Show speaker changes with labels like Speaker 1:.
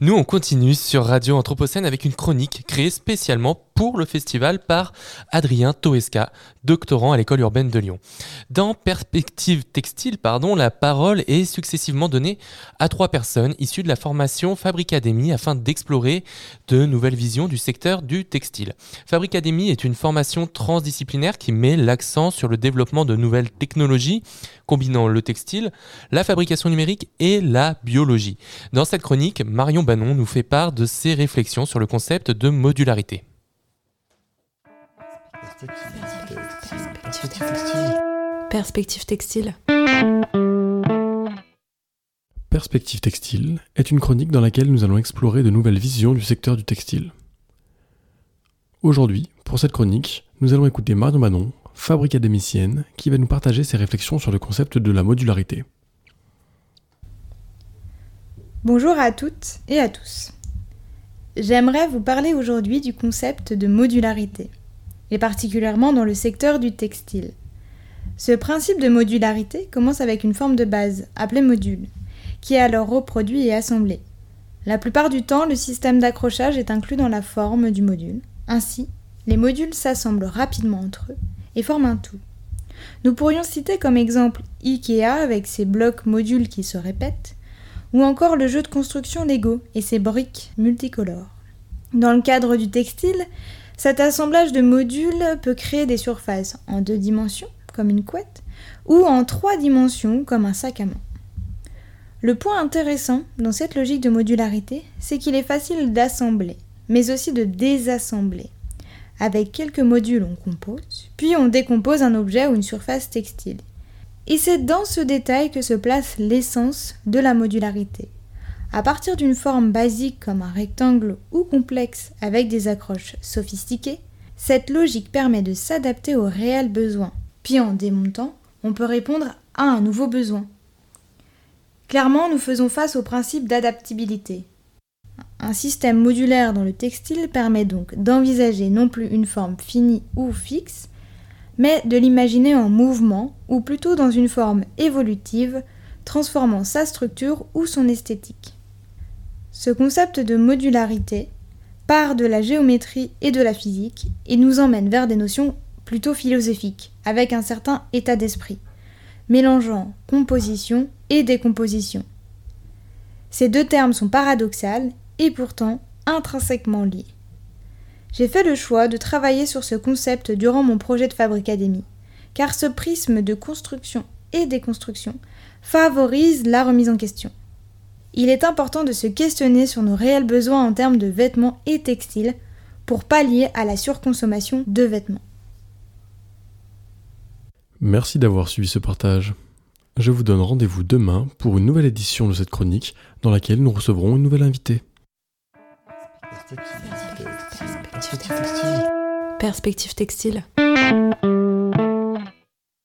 Speaker 1: Nous, on continue sur Radio Anthropocène avec une chronique créée spécialement pour le festival par Adrien Toesca, doctorant à l'école urbaine de Lyon. Dans Perspective Textile, pardon, la parole est successivement donnée à trois personnes issues de la formation Fabricademy afin d'explorer de nouvelles visions du secteur du textile. Fabricademy est une formation transdisciplinaire qui met l'accent sur le développement de nouvelles technologies combinant le textile, la fabrication numérique et la biologie. Dans cette chronique, Marion Banon nous fait part de ses réflexions sur le concept de modularité.
Speaker 2: Perspective textile.
Speaker 3: Perspective textile est une chronique dans laquelle nous allons explorer de nouvelles visions du secteur du textile. Aujourd'hui, pour cette chronique, nous allons écouter Marion Banon, fabrique académicienne, qui va nous partager ses réflexions sur le concept de la modularité.
Speaker 4: Bonjour à toutes et à tous. J'aimerais vous parler aujourd'hui du concept de modularité, et particulièrement dans le secteur du textile. Ce principe de modularité commence avec une forme de base, appelée module, qui est alors reproduit et assemblé. La plupart du temps, le système d'accrochage est inclus dans la forme du module. Ainsi, les modules s'assemblent rapidement entre eux et forment un tout. Nous pourrions citer comme exemple IKEA avec ses blocs modules qui se répètent, ou encore le jeu de construction Lego et ses briques multicolores. Dans le cadre du textile, cet assemblage de modules peut créer des surfaces en deux dimensions, comme une couette, ou en trois dimensions, comme un sac à main. Le point intéressant dans cette logique de modularité, c'est qu'il est facile d'assembler, mais aussi de désassembler. Avec quelques modules, on compose, puis on décompose un objet ou une surface textile. Et c'est dans ce détail que se place l'essence de la modularité. À partir d'une forme basique comme un rectangle ou complexe avec des accroches sophistiquées, cette logique permet de s'adapter aux réels besoins. Puis en démontant, on peut répondre à un nouveau besoin. Clairement, nous faisons face au principe d'adaptabilité. Un système modulaire dans le textile permet donc d'envisager non plus une forme finie ou fixe, mais de l'imaginer en mouvement, ou plutôt dans une forme évolutive, transformant sa structure ou son esthétique. Ce concept de modularité part de la géométrie et de la physique et nous emmène vers des notions plutôt philosophiques, avec un certain état d'esprit, mélangeant composition et décomposition. Ces deux termes sont paradoxaux et pourtant intrinsèquement liés. J'ai fait le choix de travailler sur ce concept durant mon projet de Fabricadémie, car ce prisme de construction et déconstruction favorise la remise en question. Il est important de se questionner sur nos réels besoins en termes de vêtements et textiles pour pallier à la surconsommation de vêtements.
Speaker 3: Merci d'avoir suivi ce partage. Je vous donne rendez-vous demain pour une nouvelle édition de cette chronique dans laquelle nous recevrons une nouvelle invitée.
Speaker 2: Perspective textile.